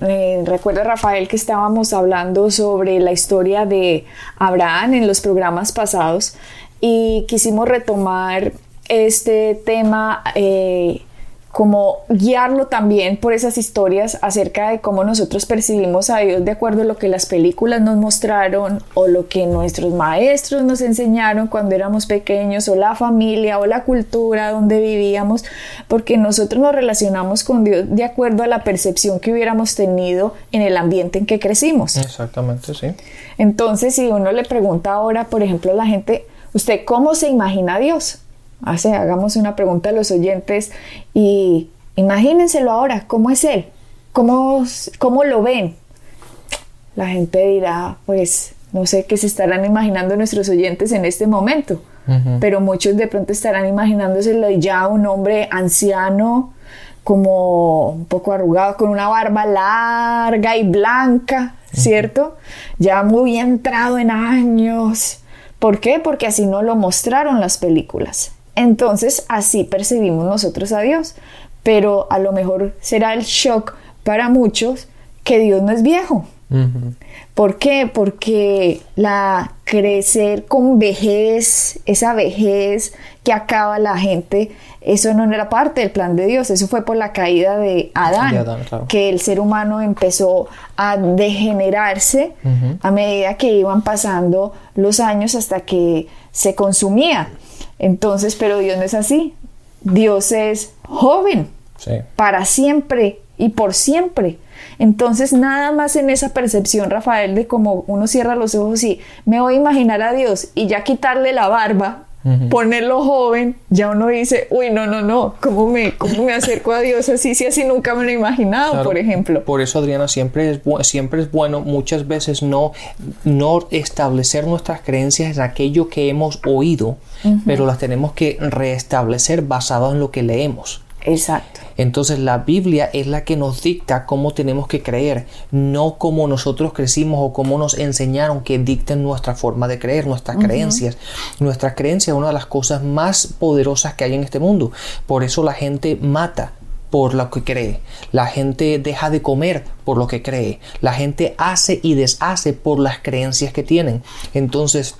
Eh, recuerda Rafael que estábamos hablando sobre la historia de Abraham en los programas pasados y quisimos retomar este tema eh, como guiarlo también por esas historias acerca de cómo nosotros percibimos a Dios de acuerdo a lo que las películas nos mostraron o lo que nuestros maestros nos enseñaron cuando éramos pequeños o la familia o la cultura donde vivíamos, porque nosotros nos relacionamos con Dios de acuerdo a la percepción que hubiéramos tenido en el ambiente en que crecimos. Exactamente, sí. Entonces, si uno le pregunta ahora, por ejemplo, a la gente, ¿usted cómo se imagina a Dios? Hace, hagamos una pregunta a los oyentes y imagínenselo ahora, ¿cómo es Él? ¿Cómo, cómo lo ven? La gente dirá, pues no sé qué se estarán imaginando nuestros oyentes en este momento, pero muchos de pronto estarán imaginándose ya un hombre anciano, como un poco arrugado, con una barba larga y blanca, ¿cierto? Ya muy entrado en años. ¿Por qué? Porque así no lo mostraron las películas. Entonces así percibimos nosotros a Dios. Pero a lo mejor será el shock para muchos que Dios no es viejo. ¿Por qué? Porque la crecer con vejez, esa vejez que acaba la gente, eso no era parte del plan de Dios, eso fue por la caída de Adán, que el ser humano empezó a degenerarse a medida que iban pasando los años hasta que se consumía. Entonces, pero Dios no es así. Dios es joven para siempre y por siempre. Entonces, nada más en esa percepción, Rafael, de cómo uno cierra los ojos y me voy a imaginar a Dios y ya quitarle la barba, ponerlo joven, ya uno dice, uy, no, no, no, ¿cómo me, cómo me acerco a Dios así? Si así nunca me lo he imaginado, por ejemplo. Por eso, Adriana, siempre es, siempre es bueno muchas veces no, no establecer nuestras creencias en aquello que hemos oído, pero las tenemos que restablecer basado en lo que leemos. Exacto. Entonces la Biblia es la que nos dicta cómo tenemos que creer, no cómo nosotros crecimos o cómo nos enseñaron que dicten nuestra forma de creer, nuestras creencias. Nuestras creencias es una de las cosas más poderosas que hay en este mundo. Por eso la gente mata por lo que cree. La gente deja de comer por lo que cree. La gente hace y deshace por las creencias que tienen. Entonces,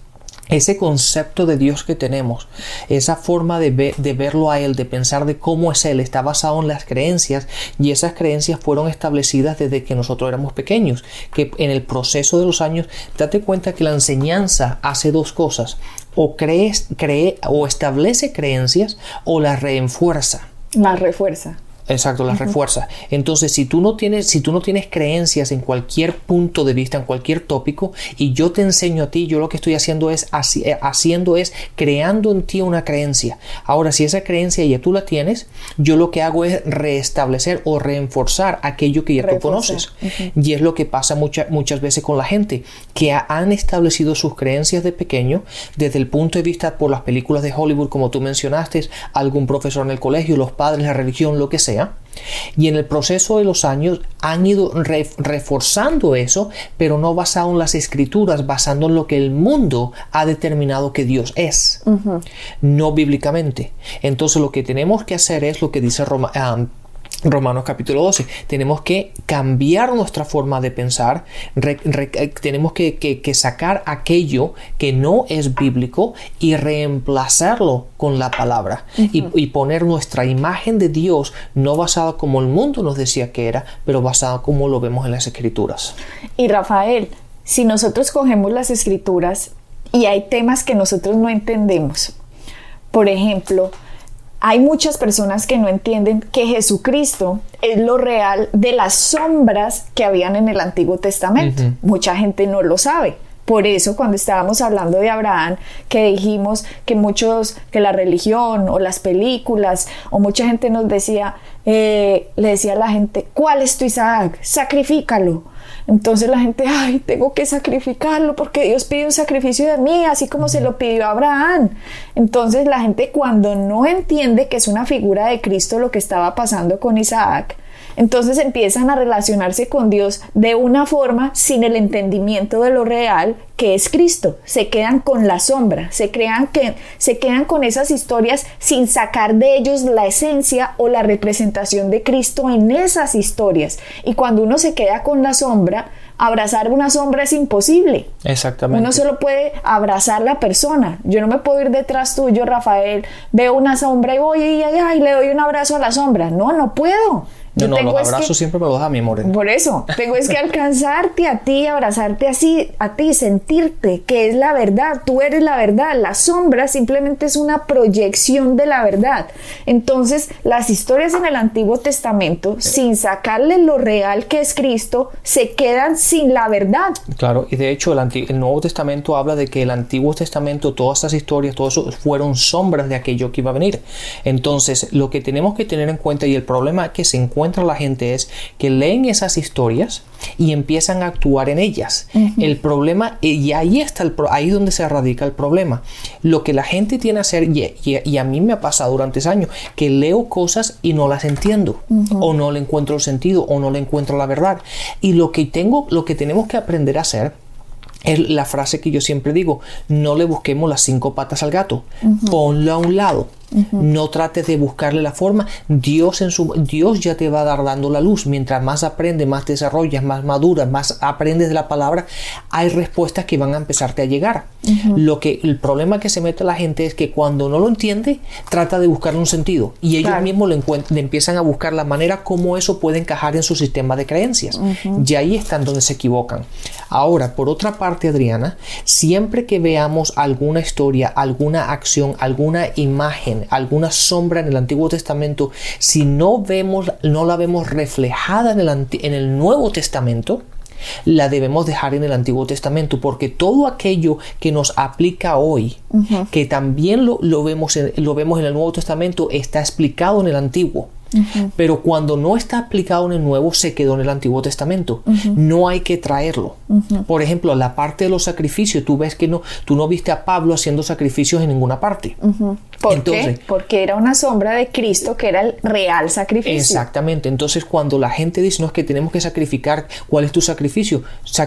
ese concepto de Dios que tenemos, esa forma de, verlo a Él, de pensar de cómo es Él, está basado en las creencias y esas creencias fueron establecidas desde que nosotros éramos pequeños, que en el proceso de los años, date cuenta que la enseñanza hace dos cosas, o crees, cree o establece creencias o las refuerza. Las refuerza. Exacto, las refuerza. Entonces, si tú no tienes, si tú no tienes creencias en cualquier punto de vista, en cualquier tópico, y yo te enseño a ti, yo lo que estoy haciendo es eh, haciendo es creando en ti una creencia. Ahora, si esa creencia ya tú la tienes, yo lo que hago es restablecer o reforzar aquello que ya tú conoces. Y es lo que pasa muchas veces con la gente, que han establecido sus creencias de pequeño desde el punto de vista por las películas de Hollywood, como tú mencionaste, algún profesor en el colegio, los padres, la religión, lo que sea y en el proceso de los años han ido reforzando eso, pero no basado en las escrituras, basando en lo que el mundo ha determinado que Dios es, no bíblicamente. Entonces lo que tenemos que hacer es lo que dice Roma, ah, Romanos capítulo 12. Tenemos que cambiar nuestra forma de pensar, eh, tenemos que, sacar aquello que no es bíblico y reemplazarlo con la palabra y, y, poner nuestra imagen de Dios no basada como el mundo nos decía que era, pero basada como lo vemos en las escrituras. Y Rafael, si nosotros cogemos las escrituras y hay temas que nosotros no entendemos, por ejemplo, hay muchas personas que no entienden que Jesucristo es lo real de las sombras que habían en el Antiguo Testamento. Mucha gente no lo sabe. Por eso cuando estábamos hablando de Abraham, que dijimos que muchos, que la religión o las películas o mucha gente nos decía, eh, le decía a la gente, ¿cuál es tu Isaac? Sacrifícalo. Entonces la gente, ay, tengo que sacrificarlo porque Dios pide un sacrificio de mí, así como se lo pidió a Abraham. Entonces la gente cuando no entiende que es una figura de Cristo lo que estaba pasando con Isaac, entonces empiezan a relacionarse con Dios de una forma sin el entendimiento de lo real que es Cristo. Se quedan con la sombra, se, crean que, se quedan con esas historias sin sacar de ellos la esencia o la representación de Cristo en esas historias. Y cuando uno se queda con la sombra, abrazar una sombra es imposible. Exactamente. Uno solo puede abrazar la persona. Yo no me puedo ir detrás tuyo, Rafael, veo una sombra y voy y, y le doy un abrazo a la sombra. No, no puedo. Yo no, los abrazos siempre me los da mi amor. Por eso, tengo es que alcanzarte a ti, abrazarte así, a ti, sentirte que es la verdad, tú eres la verdad. La sombra simplemente es una proyección de la verdad. Entonces, las historias en el Antiguo Testamento, sin sacarle lo real que es Cristo, se quedan sin la verdad. Claro, y de hecho el, el Nuevo Testamento habla de que el Antiguo Testamento, todas esas historias, todo eso fueron sombras de aquello que iba a venir. Entonces, lo que tenemos que tener en cuenta y el problema que se encuentra la gente es que leen esas historias y empiezan a actuar en ellas. El problema, y ahí está el ahí donde se radica el problema. Lo que la gente tiene que hacer, y, a mí me ha pasado durante ese año, que leo cosas y no las entiendo, o no le encuentro el sentido, o no le encuentro la verdad. Y lo que tengo, lo que tenemos que aprender a hacer es la frase que yo siempre digo, no le busquemos las cinco patas al gato, ponlo a un lado no trates de buscarle la forma. Dios, en su, Dios ya te va a dar dando la luz. Mientras más aprendes, más desarrollas, más maduras, más aprendes de la palabra, hay respuestas que van a empezarte a llegar. Lo que el problema que se mete la gente es que cuando no lo entiende, trata de buscarle un sentido y ellos mismos le, empiezan a buscar la manera como eso puede encajar en su sistema de creencias. Y ahí están donde se equivocan. Ahora, por otra parte, Adriana, siempre que veamos alguna historia, alguna acción, alguna imagen alguna sombra en el Antiguo Testamento, si no vemos, no la vemos reflejada en el, en el Nuevo Testamento, la debemos dejar en el Antiguo Testamento, porque todo aquello que nos aplica hoy, que también lo, lo, vemos en, lo vemos en el Nuevo Testamento, está explicado en el Antiguo. Pero cuando no está aplicado en el Nuevo, se quedó en el Antiguo Testamento. No hay que traerlo. Por ejemplo, la parte de los sacrificios, tú ves que no, tú no viste a Pablo haciendo sacrificios en ninguna parte. ¿Por qué? Porque era una sombra de Cristo que era el real sacrificio. Exactamente. Entonces, cuando la gente dice, no es que tenemos que sacrificar, ¿cuál es tu sacrificio?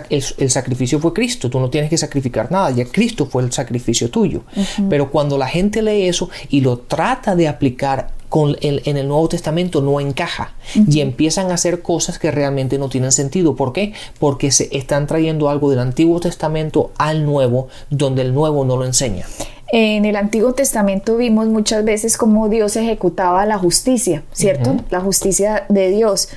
el, el, sacrificio fue Cristo, tú no tienes que sacrificar nada, ya Cristo fue el sacrificio tuyo. Pero cuando la gente lee eso y lo trata de aplicar con el, en el Nuevo Testamento no encaja y empiezan a hacer cosas que realmente no tienen sentido. ¿Por qué? Porque se están trayendo algo del Antiguo Testamento al Nuevo donde el Nuevo no lo enseña. En el Antiguo Testamento vimos muchas veces cómo Dios ejecutaba la justicia, ¿cierto? La justicia de Dios.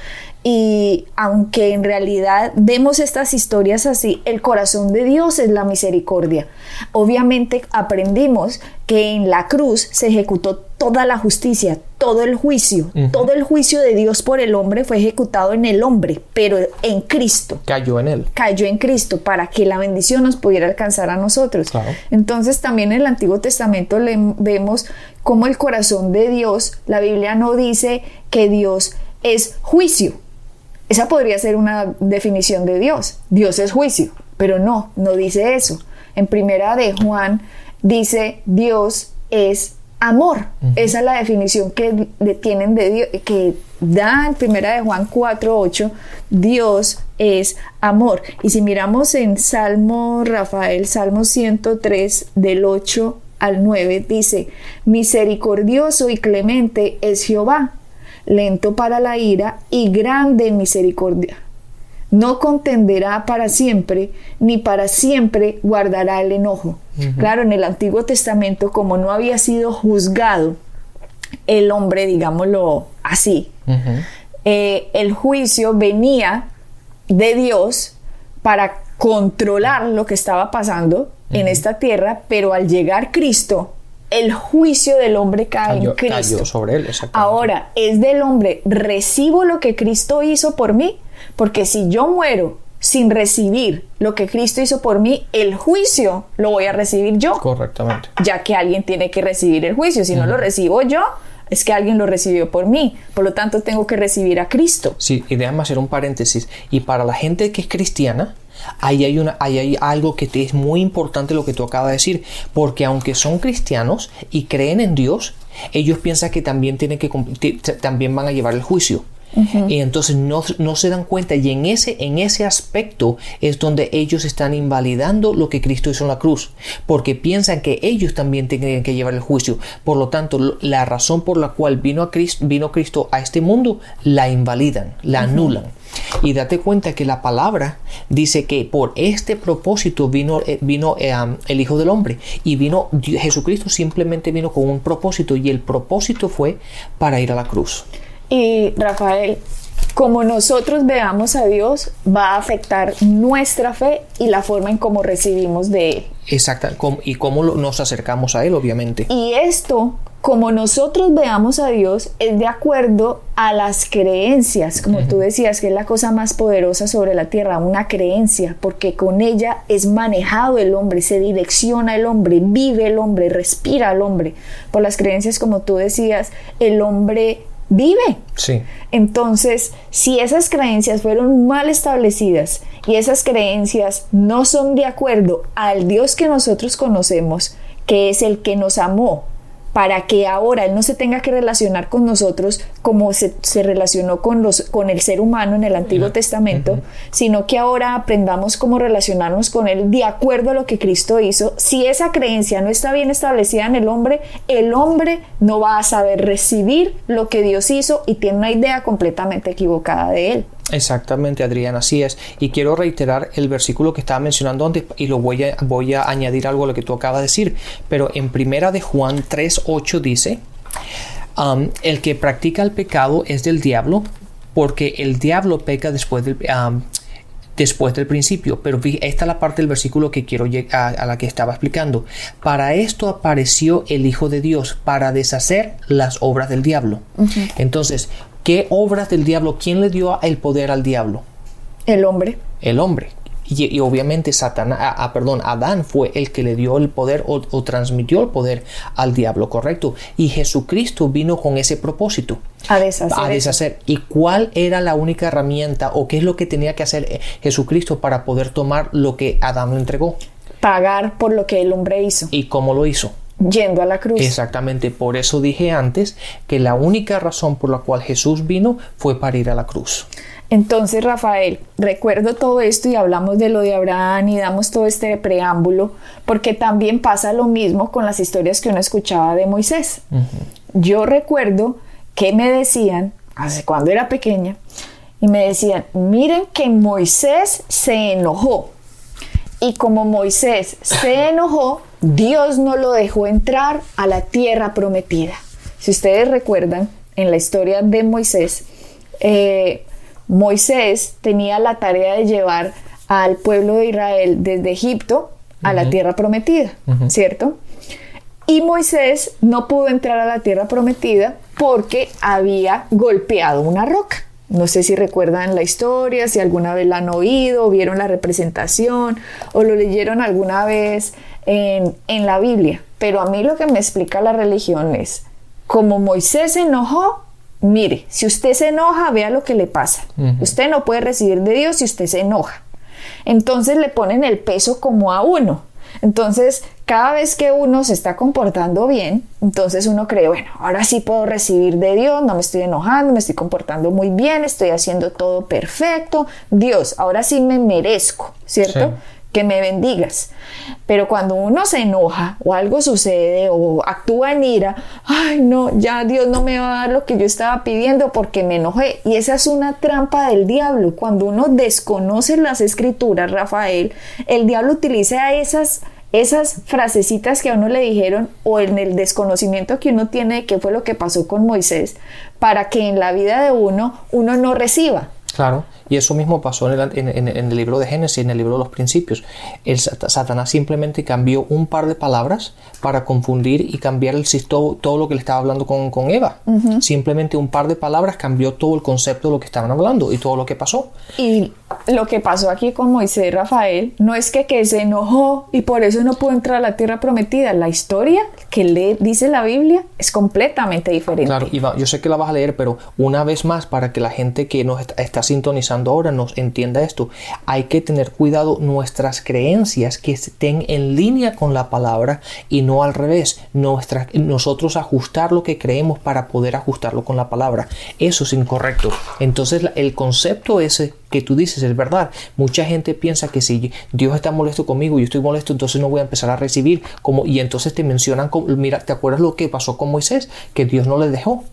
Y aunque en realidad vemos estas historias así, el corazón de Dios es la misericordia. Obviamente aprendimos que en la cruz se ejecutó toda la justicia, todo el juicio, todo el juicio de Dios por el hombre fue ejecutado en el hombre, pero en Cristo. Cayó en él. Cayó en Cristo para que la bendición nos pudiera alcanzar a nosotros. Entonces también en el Antiguo Testamento le vemos como el corazón de Dios, la Biblia no dice que Dios es juicio, esa podría ser una definición de Dios. Dios es juicio, pero no, no dice eso. En primera de Juan dice Dios es amor. Esa es la definición que tienen de Dios, que da en primera de Juan 4:8, Dios es amor. Y si miramos en Salmo Rafael, Salmo 103 del 8 al 9 dice, misericordioso y clemente es Jehová lento para la ira y grande en misericordia. No contenderá para siempre, ni para siempre guardará el enojo. Claro, en el Antiguo Testamento, como no había sido juzgado el hombre, digámoslo así, eh, el juicio venía de Dios para controlar lo que estaba pasando en esta tierra, pero al llegar Cristo, el juicio del hombre cae en Cristo. sobre él, Ahora, es del hombre, recibo lo que Cristo hizo por mí, porque si yo muero sin recibir lo que Cristo hizo por mí, el juicio lo voy a recibir yo. Correctamente. Ya que alguien tiene que recibir el juicio. Si no lo recibo yo, es que alguien lo recibió por mí. Por lo tanto, tengo que recibir a Cristo. Sí, y déjame hacer un paréntesis. Y para la gente que es cristiana, ahí hay, una, ahí hay algo que te es muy importante lo que tú acabas de decir. Porque aunque son cristianos y creen en Dios, ellos piensan que también, tienen que, también van a llevar el juicio. Y entonces no, no, se dan cuenta y en ese, en ese aspecto es donde ellos están invalidando lo que Cristo hizo en la cruz, porque piensan que ellos también tienen que llevar el juicio. Por lo tanto, la razón por la cual vino, a Cristo, vino Cristo a este mundo la invalidan, la anulan. Y date cuenta que la palabra dice que por este propósito vino, eh, vino eh, el Hijo del Hombre. Y vino Jesucristo simplemente vino con un propósito. Y el propósito fue para ir a la cruz. Y Rafael, como nosotros veamos a Dios, va a afectar nuestra fe y la forma en cómo recibimos de Él. Exacto, y cómo nos acercamos a Él, obviamente. Y esto, como nosotros veamos a Dios, es de acuerdo a las creencias, como tú decías, que es la cosa más poderosa sobre la tierra, una creencia, porque con ella es manejado el hombre, se direcciona el hombre, vive el hombre, respira el hombre. Por las creencias, como tú decías, el hombre vive. Sí. Entonces, si esas creencias fueron mal establecidas y esas creencias no son de acuerdo al Dios que nosotros conocemos, que es el que nos amó, para que ahora Él no se tenga que relacionar con nosotros como se, relacionó con, los, con el ser humano en el Antiguo Testamento, sino que ahora aprendamos cómo relacionarnos con Él de acuerdo a lo que Cristo hizo. Si esa creencia no está bien establecida en el hombre, el hombre no va a saber recibir lo que Dios hizo y tiene una idea completamente equivocada de Él. Exactamente, Adrián, así es. Y quiero reiterar el versículo que estaba mencionando antes y lo voy a, voy a añadir algo a lo que tú acabas de decir. Pero en primera de Juan 3.8 dice, um, el que practica el pecado es del diablo, porque el diablo peca después del... Um, después del principio, pero esta es la parte del versículo que quiero llegar a, la que estaba explicando. Para esto apareció el Hijo de Dios, para deshacer las obras del diablo. Entonces, ¿Qué obras del diablo? ¿Quién le dio el poder al diablo? El hombre. El hombre. Y, obviamente Satanás, ah, ah, perdón, Adán fue el que le dio el poder o, transmitió el poder al diablo, correcto. Y Jesucristo vino con ese propósito. A deshacer. A deshacer. ¿Y cuál era la única herramienta o qué es lo que tenía que hacer eh, Jesucristo para poder tomar lo que Adán le entregó? Pagar por lo que el hombre hizo. ¿Y cómo lo hizo? Yendo a la cruz. Exactamente, por eso dije antes que la única razón por la cual Jesús vino fue para ir a la cruz. Entonces, Rafael, recuerdo todo esto y hablamos de lo de Abraham y damos todo este preámbulo, porque también pasa lo mismo con las historias que uno escuchaba de Moisés. Yo recuerdo que me decían, hace cuando era pequeña, y me decían, miren que Moisés se enojó. Y como Moisés se enojó, Dios no lo dejó entrar a la tierra prometida. Si ustedes recuerdan, en la historia de Moisés, eh, Moisés tenía la tarea de llevar al pueblo de Israel desde Egipto a la tierra prometida, ¿cierto? Y Moisés no pudo entrar a la tierra prometida porque había golpeado una roca. No sé si recuerdan la historia, si alguna vez la han oído, vieron la representación o lo leyeron alguna vez en, la Biblia. Pero a mí lo que me explica la religión es, como Moisés se enojó, mire, si usted se enoja, vea lo que le pasa. Usted no puede recibir de Dios si usted se enoja. Entonces le ponen el peso como a uno. Entonces, cada vez que uno se está comportando bien, entonces uno cree, bueno, ahora sí puedo recibir de Dios, no me estoy enojando, me estoy comportando muy bien, estoy haciendo todo perfecto. Dios, ahora sí me merezco, ¿cierto? que me bendigas. Pero cuando uno se enoja o algo sucede o actúa en ira, ay no, ya Dios no me va a dar lo que yo estaba pidiendo porque me enojé. Y esa es una trampa del diablo. Cuando uno desconoce las escrituras, Rafael, el diablo utiliza esas esas frasecitas que a uno le dijeron o en el desconocimiento que uno tiene de qué fue lo que pasó con Moisés para que en la vida de uno uno no reciba. Claro, Y eso mismo pasó en el, en- en el libro de Génesis, en el libro de los principios. El sat- Satanás simplemente cambió un par de palabras para confundir y cambiar el, todo, todo lo que le estaba hablando con, con Eva. Simplemente un par de palabras cambió todo el concepto de lo que estaban hablando y todo lo que pasó. Y lo que pasó aquí con Moisés y Rafael no es que, que se enojó y por eso no pudo entrar a la tierra prometida. La historia que le dice la Biblia es completamente diferente. Claro, Iván, yo sé que la vas a leer, pero una vez más, para que la gente que nos está sintonizando ahora nos entienda esto, hay que tener cuidado nuestras creencias que estén en línea con la palabra y no al revés. Nosotros ajustar lo que creemos para poder ajustarlo con la palabra. Eso es incorrecto. Entonces, el concepto ese que tú dices es verdad. Mucha gente piensa que si Dios está molesto conmigo y yo estoy molesto, entonces no voy a empezar a recibir. Como, y entonces te mencionan, como, mira, ¿te acuerdas lo que pasó con Moisés? Que Dios no le dejó.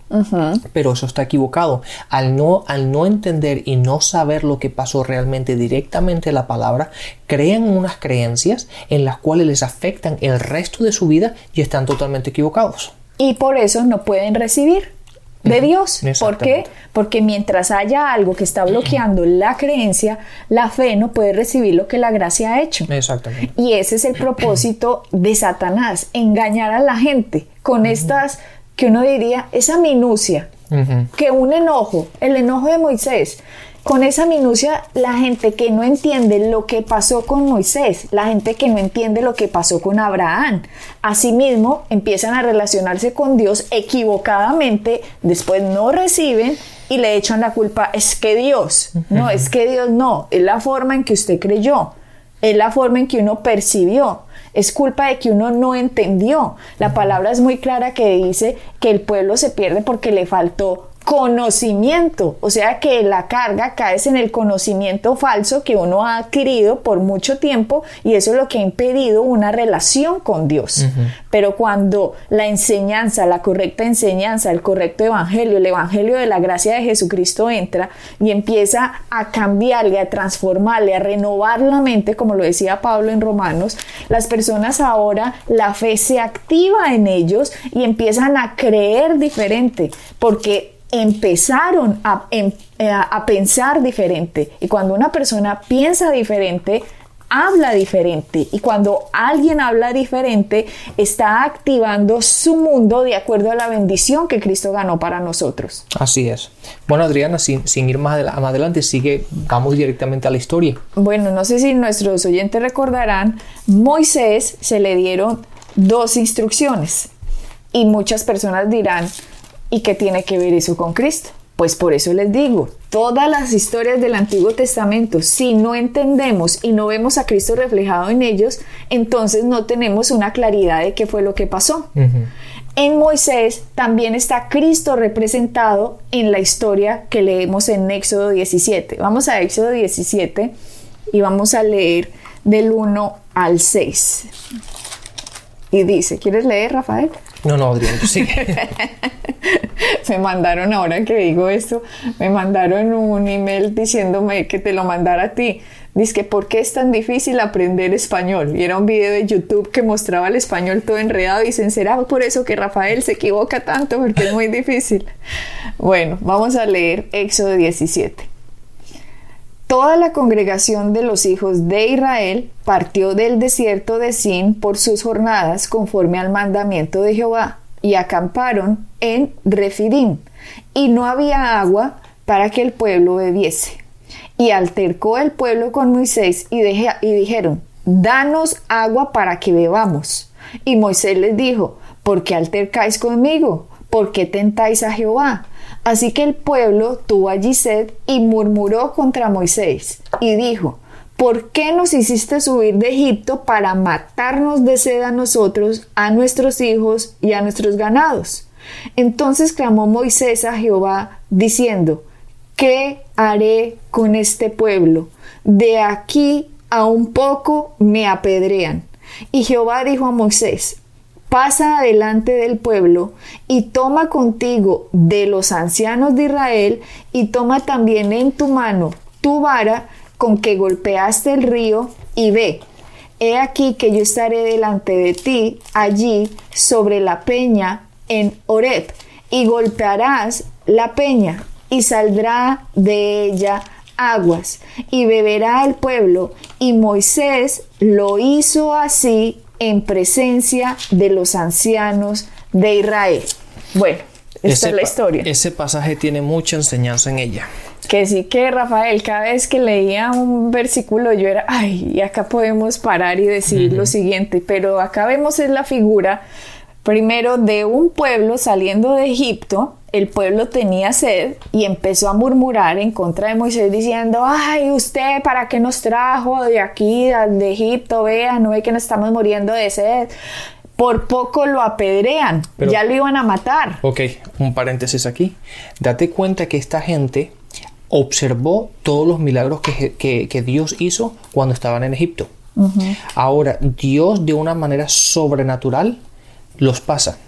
Pero eso está equivocado. Al no, al no entender y no saber lo que pasó realmente directamente en la palabra, crean unas creencias en las cuales les afectan el resto de su vida y están totalmente equivocados. Y por eso no pueden recibir de Dios. ¿Por qué? Porque mientras haya algo que está bloqueando la creencia, la fe no puede recibir lo que la gracia ha hecho. Exactamente. Y ese es el propósito de Satanás, engañar a la gente con estas, que uno diría, esa minucia, que un enojo, el enojo de Moisés, con esa minucia, la gente que no entiende lo que pasó con Moisés, la gente que no entiende lo que pasó con Abraham, asimismo empiezan a relacionarse con Dios equivocadamente, después no reciben y le echan la culpa, es que Dios, no, es que Dios no, es la forma en que usted creyó, es la forma en que uno percibió. Es culpa de que uno no entendió. La palabra es muy clara que dice que el pueblo se pierde porque le faltó conocimiento, o sea que la carga cae en el conocimiento falso que uno ha adquirido por mucho tiempo y eso es lo que ha impedido una relación con Dios. Pero cuando la enseñanza, la correcta enseñanza, el correcto evangelio, el evangelio de la gracia de Jesucristo entra y empieza a cambiarle, a transformarle, a renovar la mente, como lo decía Pablo en Romanos, las personas ahora la fe se activa en ellos y empiezan a creer diferente, porque empezaron a, em- eh, a pensar diferente. Y cuando una persona piensa diferente, habla diferente. Y cuando alguien habla diferente, está activando su mundo de acuerdo a la bendición que Cristo ganó para nosotros. Así es. Bueno, Adriana, sin, sin ir más, adela- más adelante, sigue, vamos directamente a la historia. Bueno, no sé si nuestros oyentes recordarán, Moisés se le dieron dos instrucciones y muchas personas dirán, ¿y qué tiene que ver eso con Cristo? Pues por eso les digo, todas las historias del Antiguo Testamento, si no entendemos y no vemos a Cristo reflejado en ellos, entonces no tenemos una claridad de qué fue lo que pasó. En Moisés también está Cristo representado en la historia que leemos en Éxodo 17. Vamos a Éxodo 17 y vamos a leer del 1 al 6. Y dice, ¿quieres leer, Rafael? No, no, tú sigue. me mandaron, ahora que digo esto, me mandaron un email diciéndome que te lo mandara a ti. Dice que ¿por qué es tan difícil aprender español? Y era un video de YouTube que mostraba el español todo enredado y dicen, ¿será por eso que Rafael se equivoca tanto? Porque es muy difícil. Bueno, vamos a leer Éxodo 17. Toda la congregación de los hijos de Israel partió del desierto de Sin por sus jornadas conforme al mandamiento de Jehová y acamparon en Refidim y no había agua para que el pueblo bebiese. Y altercó el pueblo con Moisés y, y dijeron, danos agua para que bebamos. Y Moisés les dijo, ¿por qué altercáis conmigo? ¿Por qué tentáis a Jehová? Así que el pueblo tuvo allí sed y murmuró contra Moisés y dijo, ¿por qué nos hiciste subir de Egipto para matarnos de sed a nosotros, a nuestros hijos y a nuestros ganados? Entonces clamó Moisés a Jehová diciendo, ¿qué haré con este pueblo? De aquí a un poco me apedrean. Y Jehová dijo a Moisés, pasa adelante del pueblo y toma contigo de los ancianos de Israel y toma también en tu mano tu vara con que golpeaste el río y ve. He aquí que yo estaré delante de ti allí sobre la peña en Horeb y golpearás la peña y saldrá de ella aguas y beberá el pueblo. Y Moisés lo hizo así en presencia de los ancianos de Israel. Bueno, esta es la historia. Ese pasaje tiene mucha enseñanza en ella. Que sí que Rafael, cada vez que leía un versículo yo era, ay, y acá podemos parar y decir lo siguiente, pero acá vemos es la figura primero de un pueblo saliendo de Egipto, el pueblo tenía sed y empezó a murmurar en contra de Moisés diciendo, ay, usted, ¿para qué nos trajo de aquí, de Egipto? Vea, no ve que nos estamos muriendo de sed por poco lo apedrean, ya lo iban a matar. Ok, un paréntesis aquí. Date cuenta que esta gente observó todos los milagros que, Dios hizo cuando estaban en Egipto. Ahora, Dios de una manera sobrenatural los pasa.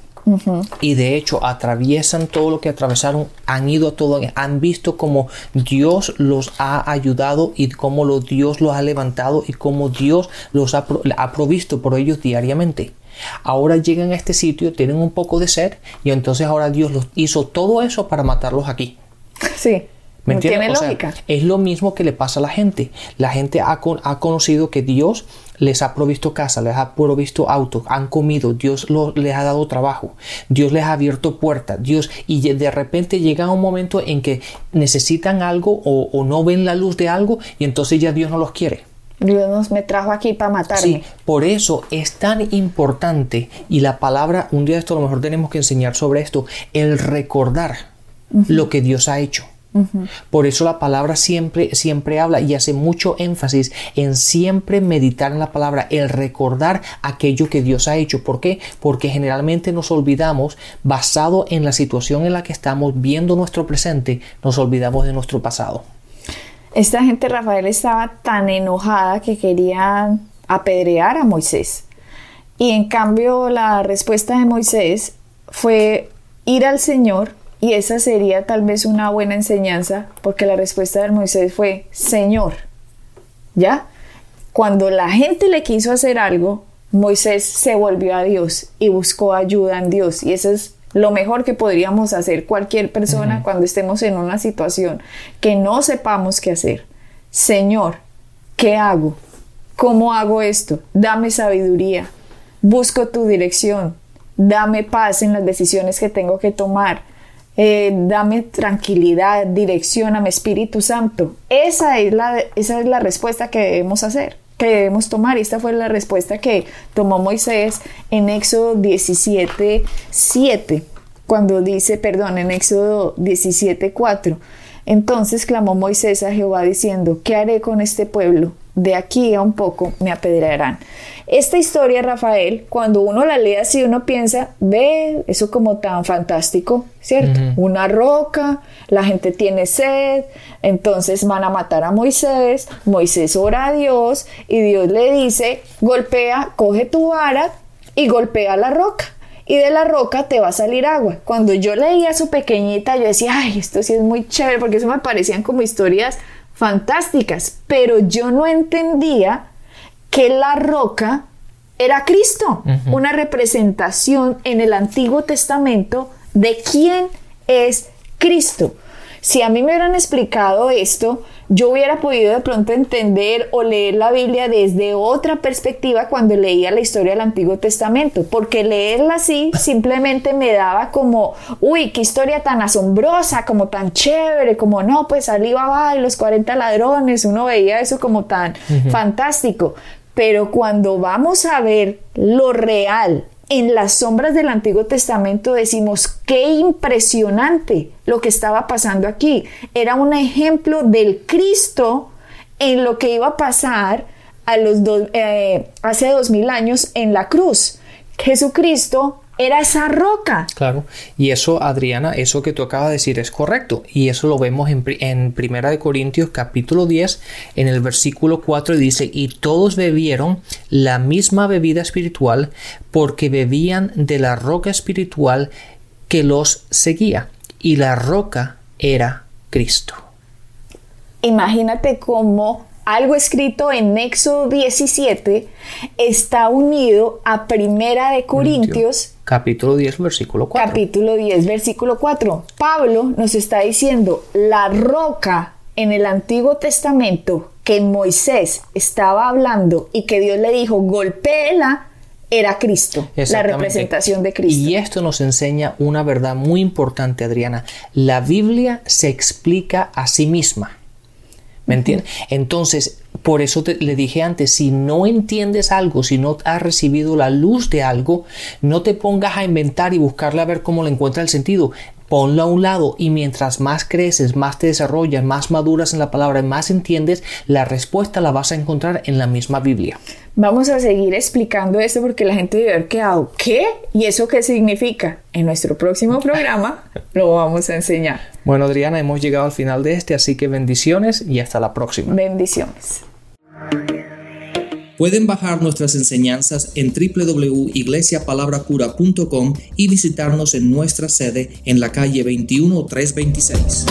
Y de hecho atraviesan todo lo que atravesaron, han ido a todo, han visto cómo Dios los ha ayudado y cómo lo, Dios los ha levantado y cómo Dios los ha, ha provisto por ellos diariamente. Ahora llegan a este sitio, tienen un poco de sed y entonces ahora Dios los hizo todo eso para matarlos aquí. Sí. ¿Me Tiene lógica. es lo mismo que le pasa a la gente. La gente ha, ha, conocido que Dios les ha provisto casa, les ha provisto autos, han comido, Dios les ha dado trabajo, Dios les ha abierto puertas, Dios, y de repente llega un momento en que necesitan algo o, o no ven la luz de algo y entonces ya Dios no los quiere. Dios me trajo aquí para matarme. Sí, por eso es tan importante y la palabra, un día de esto a lo mejor tenemos que enseñar sobre esto, el recordar lo que Dios ha hecho. Por eso la palabra siempre, siempre habla y hace mucho énfasis en siempre meditar en la palabra, el recordar aquello que Dios ha hecho. ¿Por qué? Porque generalmente nos olvidamos, basado en la situación en la que estamos viendo nuestro presente, nos olvidamos de nuestro pasado. Esta gente, Rafael, estaba tan enojada que quería apedrear a Moisés. Y en cambio la respuesta de Moisés fue ir al Señor y esa sería tal vez una buena enseñanza porque la respuesta de Moisés fue Señor. ¿Ya? Cuando la gente le quiso hacer algo, Moisés se volvió a Dios y buscó ayuda en Dios. Y eso es lo mejor que podríamos hacer cualquier persona cuando estemos en una situación que no sepamos qué hacer. Señor, ¿qué hago? ¿Cómo hago esto? Dame sabiduría. Busco tu dirección. Dame paz en las decisiones que tengo que tomar. Eh, dame tranquilidad, mi Espíritu Santo. Esa es, la, esa es la respuesta que debemos hacer que debemos tomar. Y esta fue la respuesta que tomó Moisés en Éxodo 17, 7, cuando dice, perdón, en Éxodo 17, 4. Entonces clamó Moisés a Jehová diciendo, ¿qué haré con este pueblo? De aquí a un poco me apedrearán. Esta historia, Rafael, cuando uno la lee así, uno piensa, ve, eso como tan fantástico, ¿cierto? Una roca, la gente tiene sed, entonces van a matar a Moisés, Moisés ora a Dios y Dios le dice, golpea, coge tu vara y golpea la roca y de la roca te va a salir agua. Cuando yo leía su pequeñita, yo decía, ay, esto sí es muy chévere, porque eso me parecían como historias fantásticas, pero yo no entendía que la roca era Cristo, una representación en el Antiguo Testamento de quién es Cristo. Si a mí me hubieran explicado esto, yo hubiera podido de pronto entender o leer la Biblia desde otra perspectiva cuando leía la historia del Antiguo Testamento, porque leerla así simplemente me daba como, uy, qué historia tan asombrosa, como tan chévere, como no, pues Alibaba y los 40 ladrones, uno veía eso como tan fantástico. Pero cuando vamos a ver lo real en las sombras del Antiguo Testamento decimos, qué impresionante lo que estaba pasando aquí. Era un ejemplo del Cristo en lo que iba a pasar a los eh, hace dos mil años en la cruz. Jesucristo era esa roca. Claro, y eso, Adriana, eso que tú acabas de decir es correcto. Y eso lo vemos en, en Primera de Corintios capítulo 10, en el versículo 4 dice, y todos bebieron la misma bebida espiritual porque bebían de la roca espiritual que los seguía. Y la roca era Cristo. Imagínate cómo algo escrito en Éxodo 17 está unido a Primera de Corintios capítulo 10 versículo 4. Capítulo 10 versículo 4. Pablo nos está diciendo, la roca en el Antiguo Testamento que Moisés estaba hablando y que Dios le dijo, golpéela, era Cristo, la representación de Cristo. Y esto nos enseña una verdad muy importante, Adriana. La Biblia se explica a sí misma. ¿Me entiendes? Entonces, por eso le dije antes, si no entiendes algo, si no has recibido la luz de algo, no te pongas a inventar y buscarle a ver cómo le encuentra el sentido ponlo a un lado y mientras más creces, más te desarrollas, más maduras en la palabra, más entiendes, la respuesta la vas a encontrar en la misma Biblia. Vamos a seguir explicando esto porque la gente debe haber quedado, ¿qué? ¿Y eso qué significa? En nuestro próximo programa lo vamos a enseñar. Bueno, Adriana, hemos llegado al final de este, así que bendiciones y hasta la próxima. Bendiciones. Pueden bajar nuestras enseñanzas en www.iglesiapalabracura.com y visitarnos en nuestra sede en la calle 21326.